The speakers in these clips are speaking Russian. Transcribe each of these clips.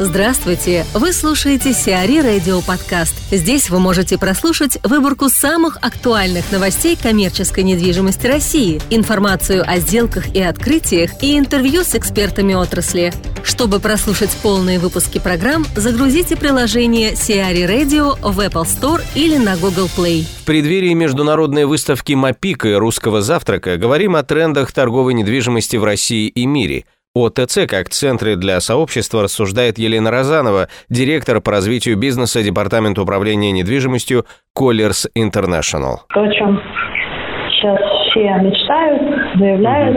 Здравствуйте! Вы слушаете Сиари Радио Подкаст. Здесь вы можете прослушать выборку самых актуальных новостей коммерческой недвижимости России, информацию о сделках и открытиях и интервью с экспертами отрасли. Чтобы прослушать полные выпуски программ, загрузите приложение Сиари Radio в Apple Store или на Google Play. В преддверии международной выставки МАПИКа русского завтрака говорим о трендах торговой недвижимости в России и мире – ОТЦ как центре для сообщества рассуждает Елена Розанова, директор по развитию бизнеса Департамента управления недвижимостью Colliers International. То, о чем сейчас все мечтают, заявляют,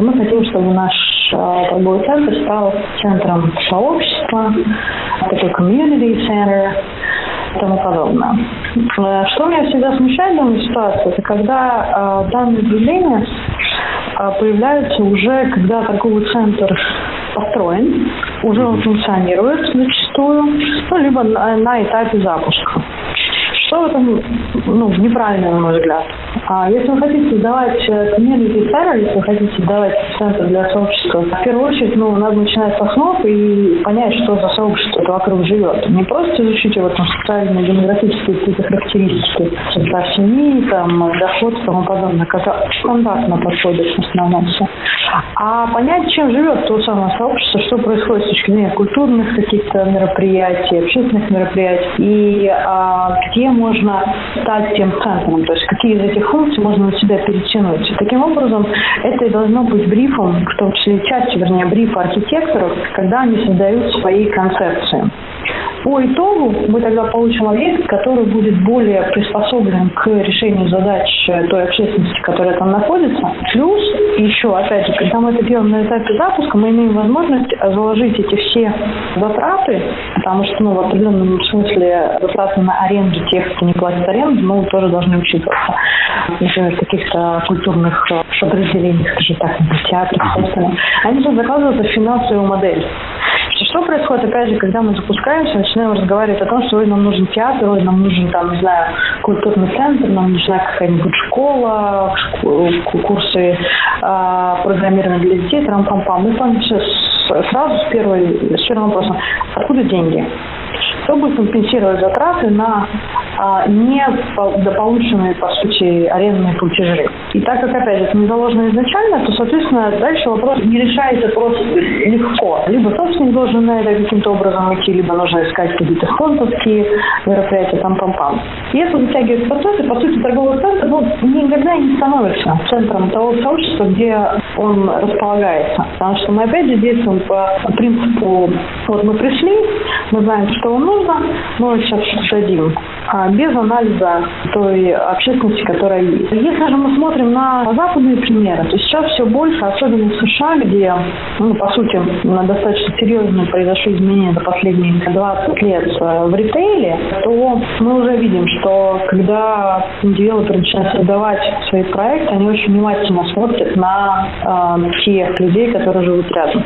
мы хотим, чтобы наш а, торговый центр стал центром сообщества, такой community center и тому подобное. Э, что меня всегда смущает в данной ситуации, это когда э, данное а, появляются уже, когда торговый центр построен, уже он функционирует зачастую, ну, либо на, на этапе запуска. Что в этом ну, неправильно, на мой взгляд? А если вы хотите создавать community center, если вы хотите создавать центр для сообщества, в первую очередь, ну, надо начинать с основ и понять, что за сообщество вокруг живет. Не просто изучить его там социальные, демографические какие-то характеристики, состав семьи, там, доход и тому подобное, как стандартно подходит в основном все. А понять, чем живет то самое сообщество, что происходит с точки зрения культурных каких-то мероприятий, общественных мероприятий, и а, где можно стать тем центром, то есть какие из этих функций можно на себя перетянуть. Таким образом, это и должно быть брифом, в том числе частью, вернее, брифа архитекторов, когда они создают свои концепции. По итогу мы тогда получим объект, который будет более приспособлен к решению задач той общественности, которая там находится. Плюс еще, опять же, когда мы это делаем на этапе запуска, мы имеем возможность заложить эти все затраты, потому что ну, в определенном смысле затраты на аренду тех, кто не платит аренду, мы тоже должны учитываться. Например, в каких-то культурных подразделениях, скажем так, театрах, они же заказывают финансовую модель. Что происходит, опять же, когда мы запускаемся, начинаем разговаривать о том, что ой, нам нужен театр, ой, нам нужен, там, не знаю, культурный центр, нам нужна какая-нибудь школа, курсы э, программирования для детей, трам-пам-пам. Мы там все сразу с, первой, с первым вопросом, откуда деньги? Кто будет компенсировать затраты на а, не дополученные, по сути, арендные платежи. И так как, опять же, это не заложено изначально, то, соответственно, дальше вопрос не решается просто легко. Либо собственник должен на это каким-то образом идти, либо нужно искать какие-то спонсорские мероприятия, там-пам-пам. И это затягивает процесс, и, по сути, торговый центр ну, никогда не становится центром того сообщества, где он располагается. Потому что мы, опять же, действуем по принципу, вот мы пришли, мы знаем, что вам нужно, мы сейчас что-то дадим. А, без анализа той общественности, которая есть. Если же мы смотрим на западные примеры, то сейчас все больше, особенно в США, где, ну, по сути, достаточно серьезно произошли изменения за последние 20 лет э, в ритейле, то мы уже видим, что когда девелоперы начинают создавать свои проекты, они очень внимательно смотрят на э, тех людей, которые живут рядом.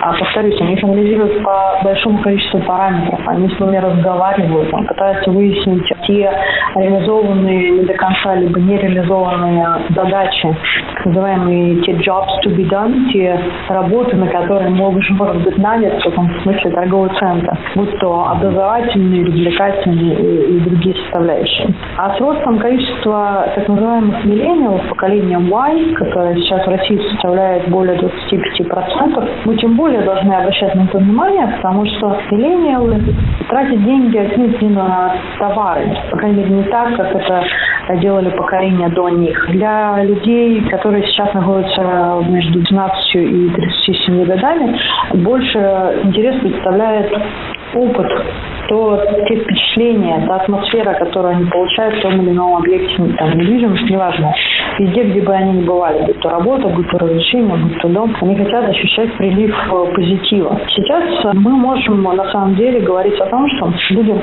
А повторюсь, они их анализируют по большому количеству параметров, они с ними разговаривают, он пытаются выяснить те реализованные не до конца, либо нереализованные задачи, так называемые те jobs to be done, те работы, на которые может быть нанят, в каком смысле торговый центр, будь то образовательные, развлекательные и, и другие составляющие. А с ростом количества так называемых миллениалов, поколения Y, которое сейчас в России составляет более 25%, мы тем более должны обращать на это внимание, потому что миллениалы тратят деньги отнюдь не на товары, по крайней мере, не так, как это делали поколения до них. Для людей, которые сейчас находятся между 12 и 37 годами, больше интерес представляет опыт, то те впечатления, та атмосфера, которую они получают в том или ином объекте, там, недвижимость, неважно, везде, где бы они ни бывали, будь то работа, будь то развлечение, будь то дом, они хотят ощущать прилив э, позитива. Сейчас мы можем на самом деле говорить о том, что людям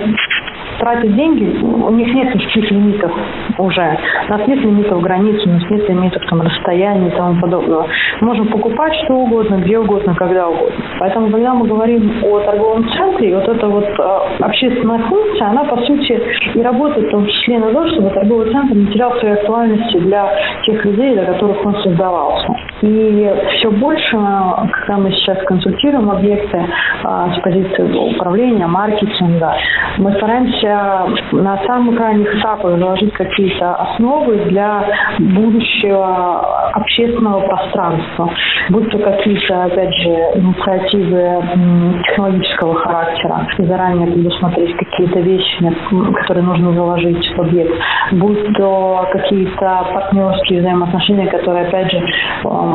тратят деньги, у них нет никаких лимитов уже. У нас нет лимитов границ, у нас нет лимитов там, расстояния и тому подобного. Мы можем покупать что угодно, где угодно, когда угодно. Поэтому, когда мы говорим о торговом центре, вот эта вот э, общественная функция, она, по сути, и работает в том числе на то, чтобы торговый центр не терял своей актуальности для тех людей, для которых он создавался. И все больше, когда мы сейчас консультируем объекты а, с позиции управления, маркетинга, мы стараемся на самых ранних этапах заложить какие-то основы для будущего общественного пространства. Будь то какие-то, опять же, инициативы технологического характера, и заранее предусмотреть какие-то вещи, которые нужно заложить в объект, будь то какие-то партнерские взаимоотношения, которые, опять же,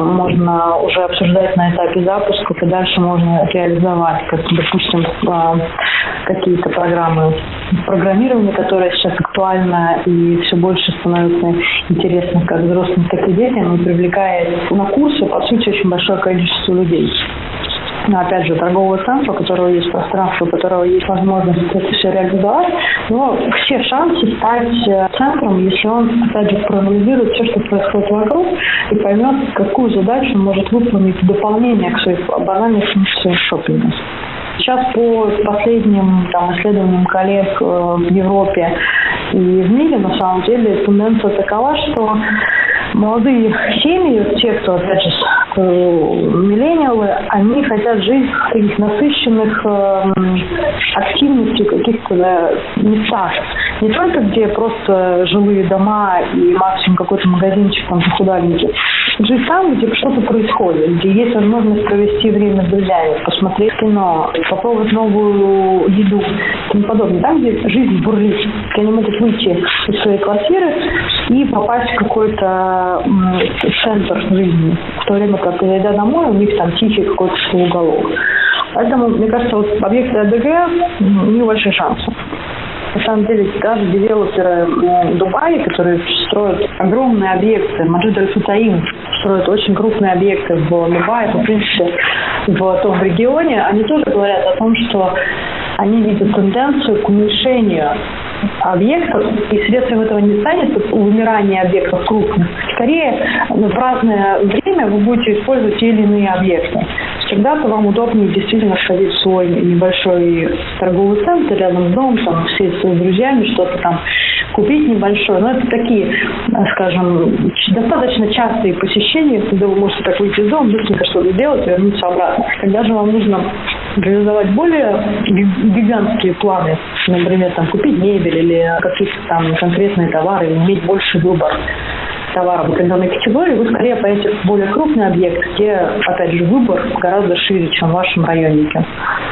можно уже обсуждать на этапе запуска, и дальше можно реализовать, как, допустим, какие-то программы программирования, которые сейчас актуальны и все больше становятся интересны как взрослым, так и детям, и привлекает на курсы, по сути, очень большое количество людей но опять же, торгового центра, у которого есть пространство, у которого есть возможность это все реализовать, но все шансы стать э, центром, если он, опять же, проанализирует все, что происходит вокруг, и поймет, какую задачу он может выполнить в дополнение к своей банальной функции шопинга. Сейчас по последним там, исследованиям коллег э, в Европе и в мире, на самом деле, тенденция такова, что молодые семьи, те, кто, опять же, миллениалы, они хотят жить в таких насыщенных э, активностью каких-то местах. Не только где просто жилые дома и максимум какой-то магазинчик там захудальники. Жить там, где что-то происходит, где есть возможность провести время с друзьями, посмотреть кино, попробовать новую еду и тому подобное. Там, где жизнь бурлит, где они могут выйти из своей квартиры и попасть в какой-то центр жизни. В то время как, зайдя домой, у них там тихий какой-то свой уголок. Поэтому, мне кажется, вот объекты АДГ не большие шансы. На самом деле, даже девелоперы Дубая, которые строят огромные объекты, Маджид Аль-Футаим строят очень крупные объекты в Дубае, в принципе, в том регионе, они тоже говорят о том, что они видят тенденцию к уменьшению объектов, и следствием этого не станет вымирание объектов крупных. Скорее, в разное время вы будете использовать те или иные объекты. Когда-то вам удобнее действительно сходить в свой небольшой торговый центр рядом с домом, там, все с друзьями, что-то там купить небольшое. Но это такие, скажем, достаточно частые посещения, когда вы можете так выйти из дома, быстренько что-то сделать вернуться обратно. Когда же вам нужно реализовать более гигантские планы, например, там, купить мебель или какие-то там конкретные товары, иметь больше выбор товаров в определенной категории, вы скорее поедете в более крупный объект, где, опять же, выбор гораздо шире, чем в вашем районике.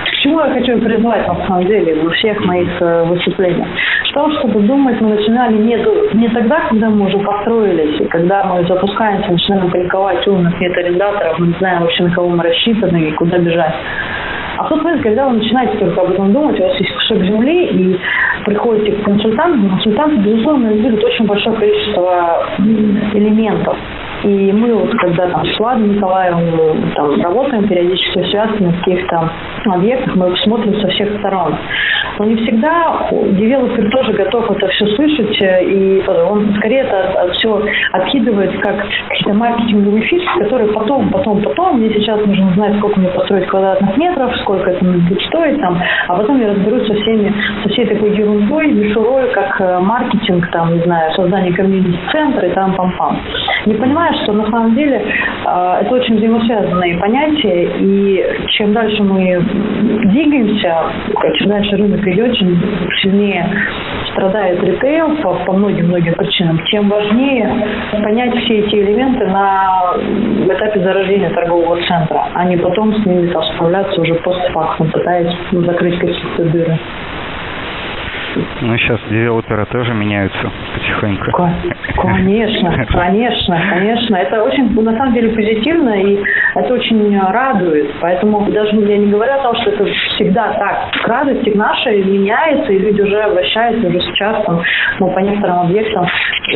К чему я хочу призвать, на самом деле, во всех моих э, выступлениях? В том, чтобы думать мы начинали не, не тогда, когда мы уже построились, и когда мы запускаемся, начинаем паниковать умных метарендаторов, мы не знаем вообще, на кого мы рассчитаны и куда бежать. А в тот когда вы начинаете только об этом думать, у вас есть кусок земли, и приходите к консультанту, консультант, безусловно, анализирует очень большое количество элементов. И мы вот, когда там с Владом Николаевым там, работаем периодически связаны на каких-то объектах, мы смотрим со всех сторон. Но не всегда девелопер тоже готов это все слышать, э, и он скорее это все откидывает как какие-то маркетинговые фишки, которые потом, потом, потом, мне сейчас нужно знать, сколько мне построить квадратных метров, сколько это будет стоить, там, а потом я разберусь со всеми, со всей такой ерундой, мишурой, как э, маркетинг, там, не знаю, создание комьюнити-центра и там пам-пам. Не понимаю, что на самом деле э, это очень взаимосвязанные понятия, и чем дальше мы двигаемся, чем дальше рынок идет, чем сильнее страдает ритейл по, по многим-многим причинам, тем важнее понять все эти элементы на этапе зарождения торгового центра, а не потом с ними справляться уже постфактум, пытаясь закрыть какие-то дыры. Ну, сейчас девелоперы тоже меняются потихоньку. Конечно, конечно, конечно. Это очень, на самом деле, позитивно, и это очень радует. Поэтому даже я не говорю о том, что это всегда так. Радость наша меняется, и люди уже обращаются уже сейчас там, ну, по некоторым объектам.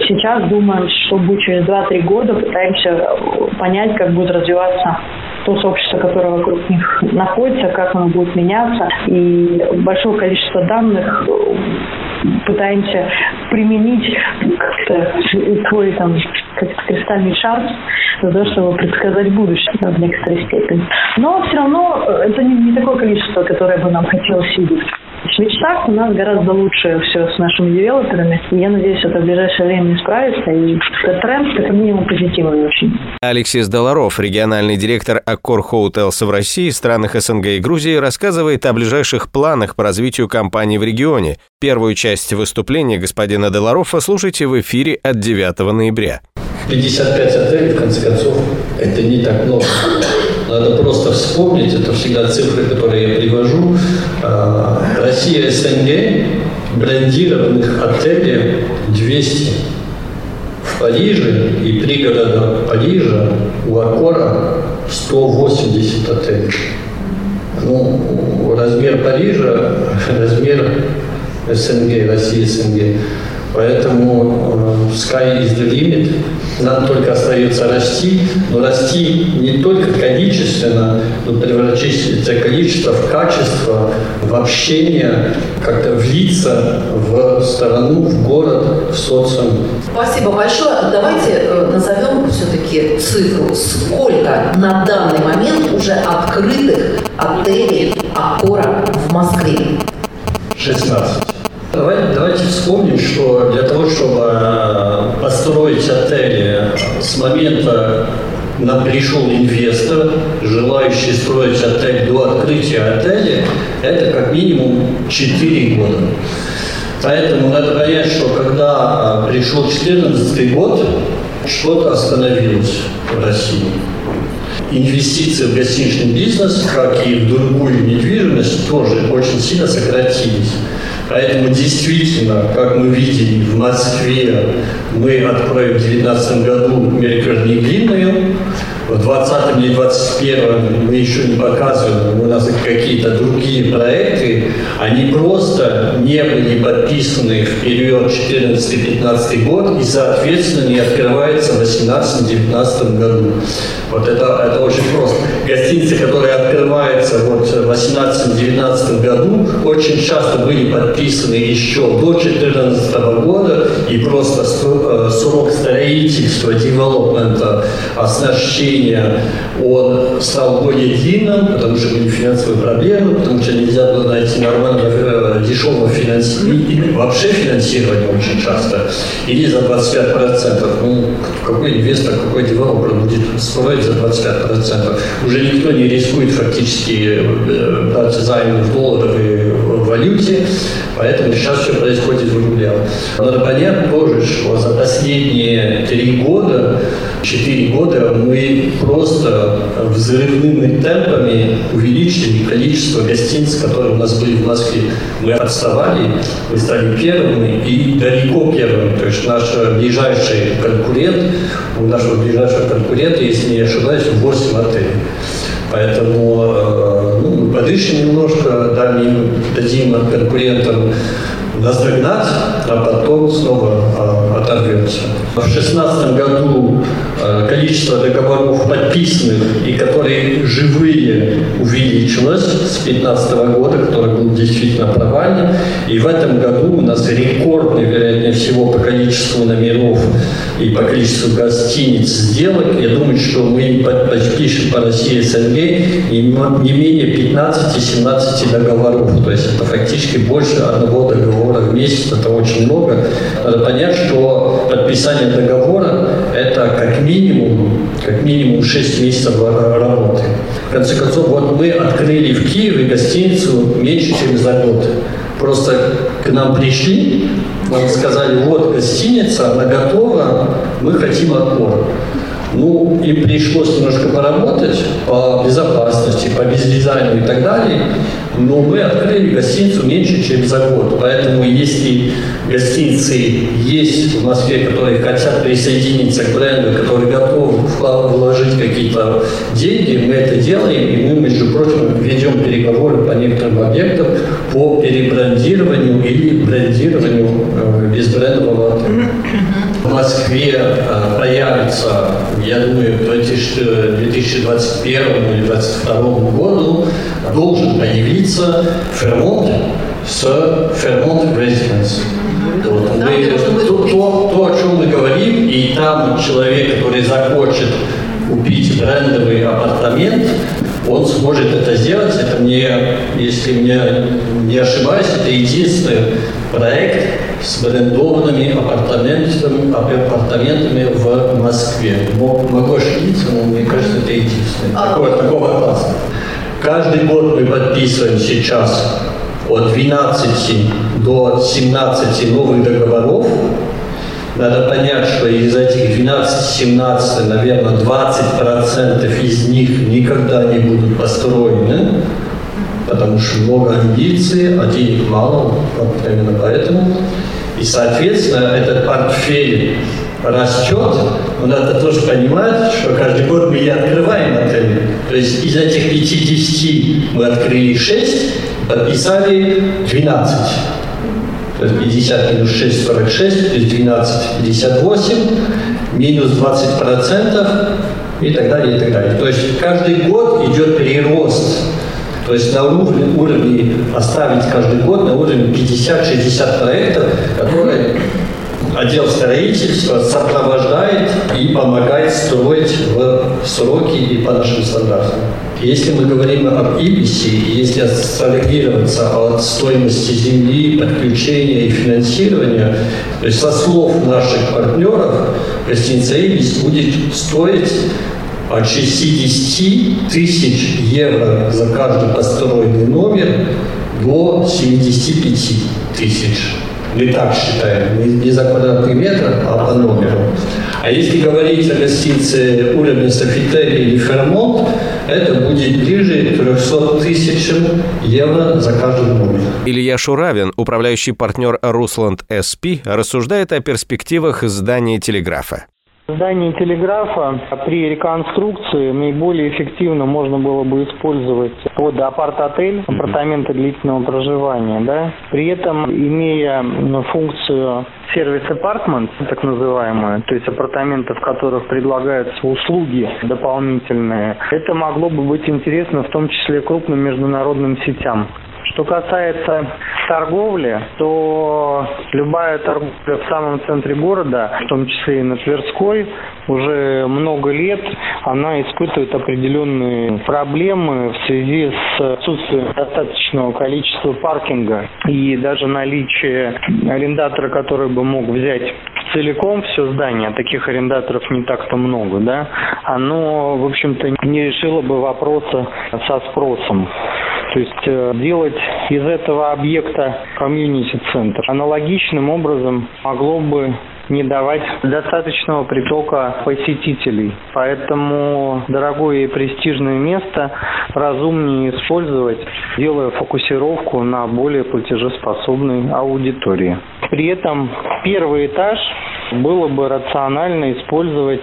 Сейчас думаем, что будет через 2-3 года, пытаемся понять, как будет развиваться то сообщество, которое вокруг них находится, как оно будет меняться. И большое количество данных пытаемся применить свой там как кристальный шар для того, чтобы предсказать будущее в некоторой степени. Но все равно это не, не такое количество, которое бы нам хотелось видеть. В мечтах у нас гораздо лучше все с нашими девелоперами. Я надеюсь, это в ближайшее время исправится. И этот тренд, как минимум, позитивный очень. Алексис Доларов, региональный директор Аккор Hotels в России, странах СНГ и Грузии, рассказывает о ближайших планах по развитию компании в регионе. Первую часть выступления господина Доларова слушайте в эфире от 9 ноября. 55 отелей, в конце концов, это не так много. Надо просто вспомнить, это всегда цифры, которые я привожу. А, Россия СНГ, брендированных отелей 200. В Париже и пригорода Парижа у Аккора 180 отелей. Ну, размер Парижа, размер СНГ, России СНГ. Поэтому э, sky is the limit. Нам только остается расти, но расти не только количественно, но превратить это количество в качество, в общение, как-то влиться в сторону, в город, в социум. Спасибо большое. Давайте э, назовем все-таки цифру. Сколько на данный момент уже открытых отелей Аккора в Москве? 16. Давайте, давайте вспомним, что для того, чтобы э, построить отели с момента нам пришел инвестор, желающий строить отель до открытия отеля, это как минимум 4 года. Поэтому надо понять, что когда э, пришел 2014 год, что-то остановилось в России. Инвестиции в гостиничный бизнес, как и в другую недвижимость, тоже очень сильно сократились. Поэтому действительно, как мы видели в Москве, мы откроем в 2019 году Меркер длинную, в 20 или 21 мы еще не показываем, у нас какие-то другие проекты, они просто не были подписаны в период 14-15 год и, соответственно, не открываются в 18-19 году. Вот это, это очень просто. Гостиницы, которые открываются вот в 18-19 году, очень часто были подписаны еще до 2014 года, и просто э, срок строительства, девелопмента, оснащения, он стал более длинным, потому что были финансовые проблемы, потому что нельзя было найти нормального э, дешевого финансирования, вообще финансирование очень часто, или за 25%. Ну, какой инвестор, какой девелопер будет строить за 25%? Уже никто не рискует фактически э, брать займы в долларах и валюте, поэтому сейчас все происходит в рублях. Надо понять тоже, что за последние три года, четыре года мы просто взрывными темпами увеличили количество гостиниц, которые у нас были в Москве. Мы отставали, мы стали первыми и далеко первыми. То есть наш ближайший конкурент, у нашего ближайшего конкурента, если не ошибаюсь, 8 отелей. Поэтому э, ну, подышим немножко, дадим, дадим конкурентам нас догнать, а потом снова а, оторвется. В 2016 году количество договоров подписанных и которые живые увеличилось с 2015 года, который был действительно провальный. И в этом году у нас рекордный, вероятнее всего, по количеству номеров и по количеству гостиниц сделок. Я думаю, что мы подпишем по России СНГ не менее 15-17 договоров. То есть это фактически больше одного договора в месяц, это очень много. Надо понять, что подписание договора – это как минимум, как минимум 6 месяцев работы. В конце концов, вот мы открыли в Киеве гостиницу меньше, чем за год. Просто к нам пришли, нам сказали, вот гостиница, она готова, мы хотим отбор. Ну, им пришлось немножко поработать по безопасности, по бездизайну и так далее, но мы открыли гостиницу меньше, чем за год. Поэтому если гостиницы есть в Москве, которые хотят присоединиться к бренду, которые готовы вложить какие-то деньги, мы это делаем, и мы, между прочим, ведем переговоры по некоторым объектам по перебрендированию или брендированию э, безбрендового отеля. В Москве э, появится я думаю, к 2021 или 2022 году должен появиться Фермонт с Фермонт Residence. Вот. Мы, то, то, то, о чем мы говорим, и там человек, который захочет купить брендовый апартамент, он сможет это сделать. Это мне, если мне не ошибаюсь, это единственный проект с брендованными апартаментами, апартаментами в Москве. Могу ошибиться, но мне кажется, это единственный. А. Такого, такого класса. Каждый год мы подписываем сейчас от 12 до 17 новых договоров. Надо понять, что из этих 12-17, наверное, 20% из них никогда не будут построены, потому что много амбиций, а денег мало, именно поэтому. И, соответственно, этот портфель растет, но надо тоже понимать, что каждый год мы не открываем отели. То есть из этих 50 мы открыли 6, подписали 12. То есть 50 минус 6, 46, плюс 12, 58, минус 20 процентов и так далее, и так далее. То есть каждый год идет прирост. То есть на уровне, уровне оставить каждый год на уровне 50-60 проектов, которые отдел строительства сопровождает и помогает строить в сроки и по нашим стандартам. Если мы говорим об ИБИСе, если абстрагироваться от стоимости земли, подключения и финансирования, то есть со слов наших партнеров, гостиница ИБИС будет стоить от 60 тысяч евро за каждый построенный номер до 75 тысяч мы так считаем, не, за квадратный метр, а по номеру. А если говорить о гостинице уровня Софитель или Фермонт, это будет ближе к 300 тысячам евро за каждый номер. Илья Шуравин, управляющий партнер Русланд СП, рассуждает о перспективах здания телеграфа. Здание телеграфа при реконструкции наиболее эффективно можно было бы использовать под апарт-отель, апартаменты длительного проживания, да, при этом имея функцию сервис апартмент, так называемую, то есть апартаменты, в которых предлагаются услуги дополнительные, это могло бы быть интересно в том числе крупным международным сетям. Что касается торговли, то любая торговля в самом центре города, в том числе и на Тверской, уже много лет она испытывает определенные проблемы в связи с отсутствием достаточного количества паркинга и даже наличие арендатора, который бы мог взять целиком все здание, а таких арендаторов не так-то много, да, оно, в общем-то, не решило бы вопроса со спросом. То есть э, делать из этого объекта комьюнити-центр аналогичным образом могло бы не давать достаточного притока посетителей. Поэтому дорогое и престижное место разумнее использовать, делая фокусировку на более платежеспособной аудитории. При этом первый этаж было бы рационально использовать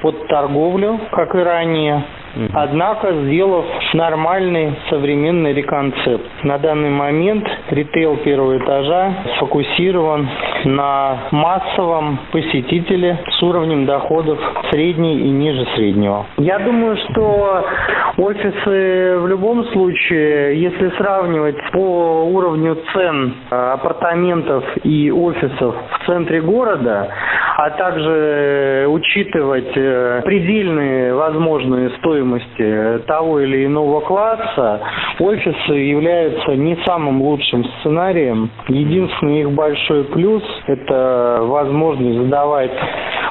под торговлю, как и ранее, Однако, сделав нормальный современный реконцепт. На данный момент ритейл первого этажа сфокусирован на массовом посетителе с уровнем доходов средний и ниже среднего. Я думаю, что офисы в любом случае, если сравнивать по уровню цен апартаментов и офисов в центре города, а также учитывать э, предельные возможные стоимости того или иного класса, офисы являются не самым лучшим сценарием. Единственный их большой плюс – это возможность сдавать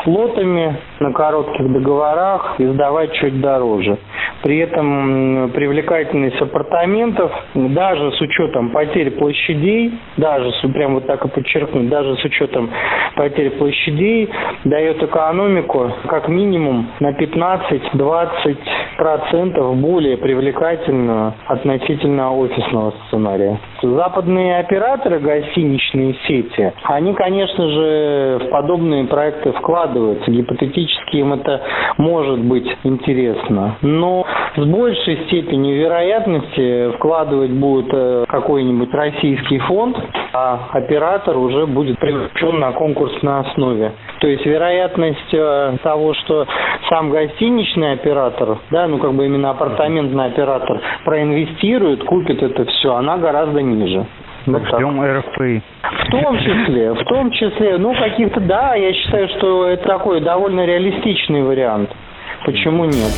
лотами на коротких договорах и сдавать чуть дороже. При этом привлекательность апартаментов, даже с учетом потерь площадей, даже, прям вот так и подчеркнуть, даже с учетом потерь площадей, дает экономику как минимум на 15-20% более привлекательную относительно офисного сценария. Западные операторы, гостиничные сети, они, конечно же, в подобные проекты вкладываются. Гипотетически им это может быть интересно. Но с большей степенью вероятности вкладывать будет э, какой-нибудь российский фонд, а оператор уже будет привлечен на конкурсной основе. То есть вероятность э, того, что сам гостиничный оператор, да, ну как бы именно апартаментный оператор проинвестирует, купит это все, она гораздо ниже. Вот Ждем РФП. В том числе, в том числе, ну каких-то, да, я считаю, что это такой довольно реалистичный вариант. Почему нет?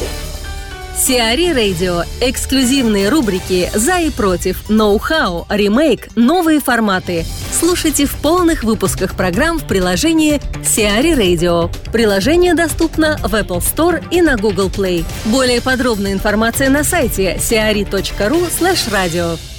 Сиари Радио. Эксклюзивные рубрики «За и против», «Ноу-хау», «Ремейк», «Новые форматы». Слушайте в полных выпусках программ в приложении Сиари Radio. Приложение доступно в Apple Store и на Google Play. Более подробная информация на сайте siari.ru slash radio.